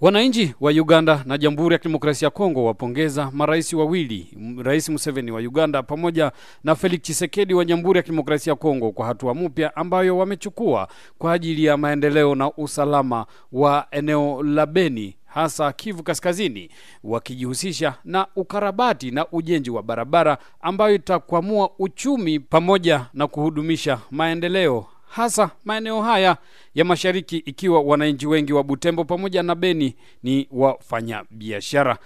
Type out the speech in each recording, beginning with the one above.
Wananchi wa Uganda na Jamhuri ya Kidemokrasia ya Kongo wapongeza marais wawili, Rais Museveni wa Uganda pamoja na Felix Tshisekedi wa Jamhuri ya Kidemokrasia ya Kongo kwa hatua mpya ambayo wamechukua kwa ajili ya maendeleo na usalama wa eneo la Beni hasa Kivu Kaskazini, wakijihusisha na ukarabati na ujenzi wa barabara ambayo itakwamua uchumi pamoja na kuhudumisha maendeleo hasa maeneo haya ya mashariki, ikiwa wananchi wengi wa Butembo pamoja na Beni ni wafanyabiashara.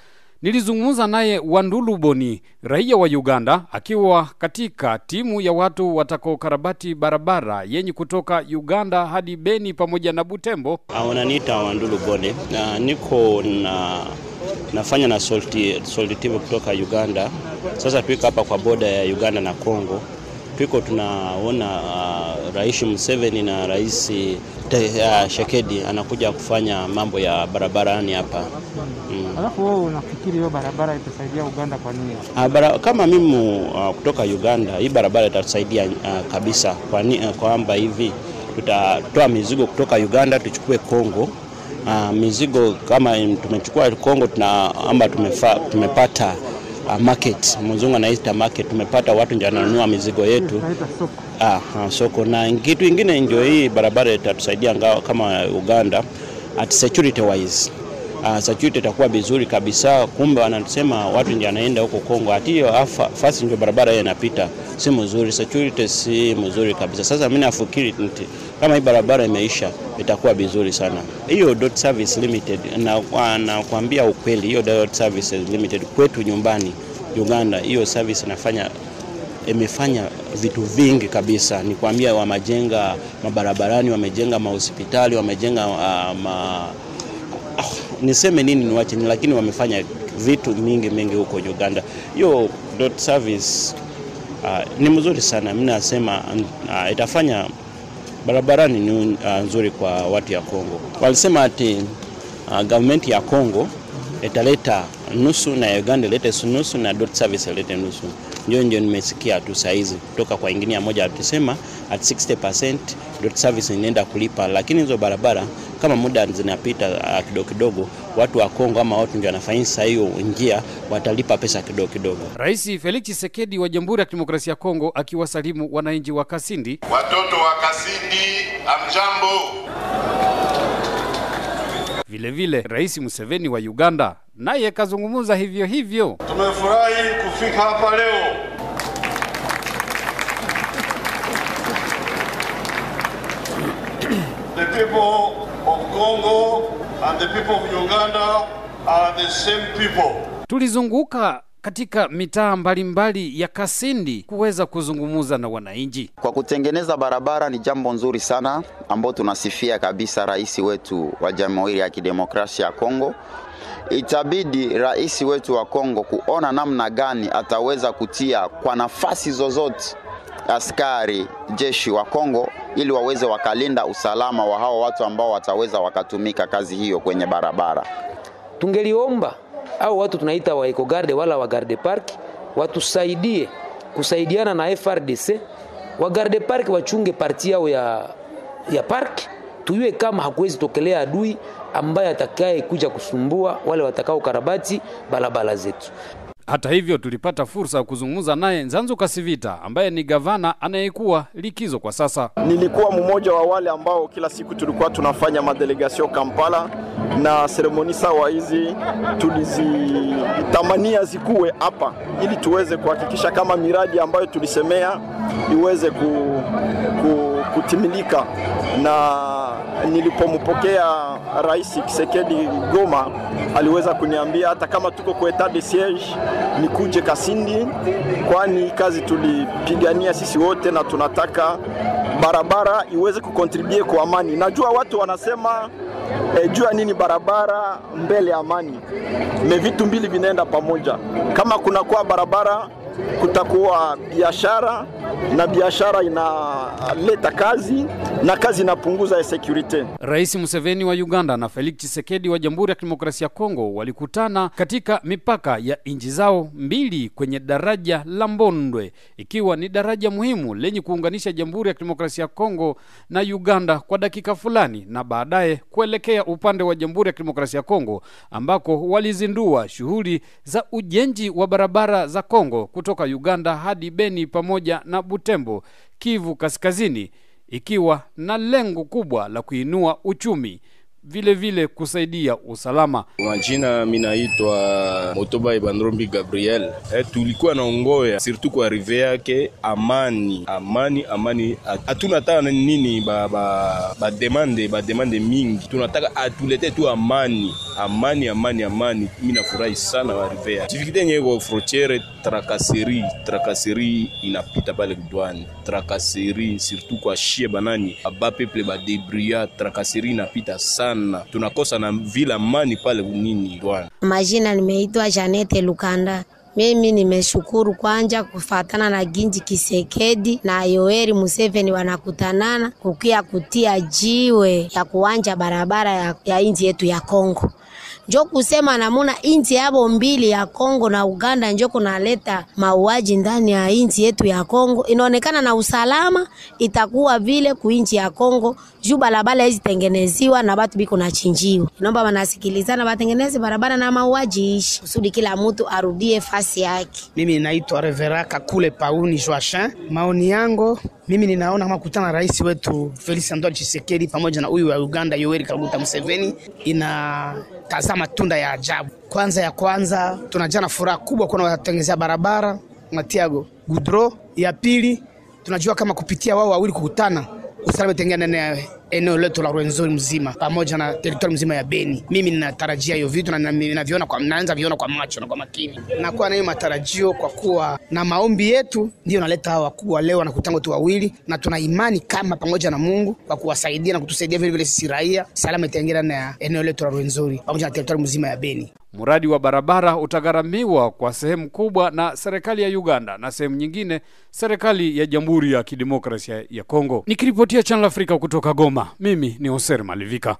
Nilizungumza naye Wandulu Boni, raia wa Uganda, akiwa katika timu ya watu watakaokarabati barabara yenye kutoka Uganda hadi Beni pamoja na Butembo. Wananiita Wandulu na niko na nafanya na Solitivo kutoka Uganda. Sasa tuiko hapa kwa boda ya Uganda na Congo tuko tunaona Rais Museveni na Rais uh, Shekedi anakuja kufanya mambo ya barabarani hapa mm. Alafu wewe unafikiri hiyo barabara itasaidia Uganda kwa nini? Uh, bara, kama mimi uh, kutoka Uganda hii barabara itatusaidia uh, kabisa kwamba uh, hivi tutatoa mizigo kutoka Uganda tuchukue Kongo. Uh, mizigo kama tumechukua Kongo tunaamba tumefa, tumepata Uh, market mzungu anaita market. Tumepata watu ndio wananunua mizigo yetu. Ah, uh, soko na kitu ingine ndio hii barabara itatusaidia kama Uganda at security wise. Uh, security itakuwa vizuri kabisa. Kumbe wanasema watu ndio anaenda huko Kongo, ati hiyo fasi ndio barabara hiyo inapita, si mzuri, security si mzuri kabisa. Sasa mimi nafikiri kama hii barabara imeisha itakuwa vizuri sana. Hiyo dot service limited na nakwambia ukweli, hiyo dot service limited kwetu nyumbani Uganda, hiyo service inafanya imefanya vitu vingi kabisa. Nikwambia, wamejenga mabarabarani, wamejenga mahospitali, wamejenga uh, ma niseme nini niwache ni, lakini wamefanya vitu mingi mingi huko Uganda. Hiyo dot service uh, ni mzuri sana. Mimi nasema uh, itafanya barabarani ni uh, nzuri kwa watu ya Kongo. Walisema ati uh, government ya Kongo italeta nusu na Uganda ilete nusu na dot service ilete nusu. Ndio ndio nimesikia tu saizi kutoka kwa inginia moja atusema at 60% dot service inaenda kulipa, lakini hizo barabara kama muda zinapita uh, kidogo kidogo, watu wa Kongo ama watu ndio wanafanyisa hiyo njia watalipa pesa kidogo kidogo. Rais Felix Tshisekedi wa Jamhuri ya Kidemokrasia ya Kongo akiwasalimu wananchi wa Kasindi. Watoto wa Kasindi, amjambo. Vilevile Rais Museveni wa Uganda naye kazungumza hivyo hivyo. Tumefurahi kufika hapa leo The people of Congo and the people of Uganda are the same people. Tulizunguka katika mitaa mbalimbali ya Kasindi kuweza kuzungumza na wananchi. Kwa kutengeneza barabara ni jambo nzuri sana ambao tunasifia kabisa rais wetu wa Jamhuri ya Kidemokrasia ya Kongo. Itabidi rais wetu wa Kongo kuona namna gani ataweza kutia kwa nafasi zozote askari jeshi wa Kongo ili waweze wakalinda usalama wa hao watu ambao wataweza wakatumika kazi hiyo kwenye barabara. Tungeliomba au watu tunaita wa ecogarde wala wa garde park watusaidie kusaidiana na FRDC wa garde park wachunge parti yao ya, ya park, tuyue kama hakuwezi tokelea adui ambaye atakaye kuja kusumbua wale watakao karabati barabara zetu. Hata hivyo tulipata fursa ya kuzungumza naye Nzanzu Kasivita ambaye ni gavana anayekuwa likizo kwa sasa. Nilikuwa mmoja wa wale ambao kila siku tulikuwa tunafanya madelegasio Kampala, na seremoni sawa hizi tulizitamania zikuwe hapa ili tuweze kuhakikisha kama miradi ambayo tulisemea iweze ku, ku, kutimilika. Na nilipompokea Rais Kisekedi Goma, aliweza kuniambia hata kama tuko kwa etat de siege nikuje Kasindi, kwani kazi tulipigania sisi wote na tunataka barabara iweze kukontribue kwa amani. Najua watu wanasema e, jua nini barabara mbele ya amani, me vitu mbili vinaenda pamoja. Kama kunakuwa barabara kutakuwa biashara na biashara inaleta kazi na kazi inapunguza insecurity. Rais Museveni wa Uganda na Felix Tshisekedi wa Jamhuri ya Kidemokrasia ya Kongo walikutana katika mipaka ya nchi zao mbili kwenye daraja la Mbondwe, ikiwa ni daraja muhimu lenye kuunganisha Jamhuri ya Kidemokrasia ya Kongo na Uganda kwa dakika fulani, na baadaye kuelekea upande wa Jamhuri ya Kidemokrasia ya Kongo ambako walizindua shughuli za ujenzi wa barabara za Kongo kutoka Uganda hadi Beni pamoja na Butembo, Kivu Kaskazini, ikiwa na lengo kubwa la kuinua uchumi vile vile kusaidia usalama. Majina minaitwa Motoba Ebandrombi Gabriel. E, tulikuwa naongoya surtout kwa rive yake amani amani amani, Hatunataka nini ba, ba, ba demande mingi, tunataka atulete tu amani amani amani amani. Mi nafurahi sana warivea rive yake difikite yenye kwa frontiere, trakaseri trakaseri inapita pale kudwani, trakaseri surtout kwa shie banani aba peple ba debria, trakaseri inapita sana tunakosa na vila mani pale nini dwani. Majina nimeitwa Janete Lukanda. Mimi nimeshukuru kwanja kufatana na Ginji Kisekedi na Yoeri Museveni wanakutanana kukia kutia jiwe ya kuwanja barabara ya, ya inji yetu ya Kongo njo kusema namuna inchi yabo mbili ya Kongo na Uganda njo kunaleta mauaji ndani ya inchi yetu ya Kongo. Inaonekana na usalama itakuwa vile ku inchi ya Kongo juu barabara hizi tengeneziwa na batu biko na chinjiwa. Naomba wanasikilizana batengeneze barabara na mauaji ishi kusudi kila mtu arudie fasi yake. Mimi naitwa Reveraka kule Pauni Joachin. Maoni yangu mimi ninaona kama kukutana na rais wetu Felix Antoine Tshisekedi pamoja na huyu wa Uganda Yoweri Kaguta Museveni inatazama matunda ya ajabu. Kwanza ya kwanza tunajaa na furaha kubwa kuona watengezea barabara Matiago Gudro. Ya pili tunajua kama kupitia wao wawili kukutana usalama itaingia ndani ya eneo letu la Rwenzori mzima pamoja na teritori mzima ya Beni. Mimi ninatarajia hiyo vitu na ninaviona kwa, naanza viona kwa macho na kwa makini. Nakuwa na hiyo matarajio kwa kuwa na maombi yetu ndio naleta hawa wakubwa leo wanakutanga tu wawili, na tuna imani kama pamoja na Mungu kwa kuwasaidia na kutusaidia vile vile sisi raia, salama itaingia na eneo letu la Rwenzori pamoja na teritori mzima ya Beni. Mradi wa barabara utagharamiwa kwa sehemu kubwa na serikali ya Uganda na sehemu nyingine serikali ya Jamhuri ya Kidemokrasia ya Kongo. Nikiripotia Channel Afrika kutoka Goma, mimi ni Hoser Malivika.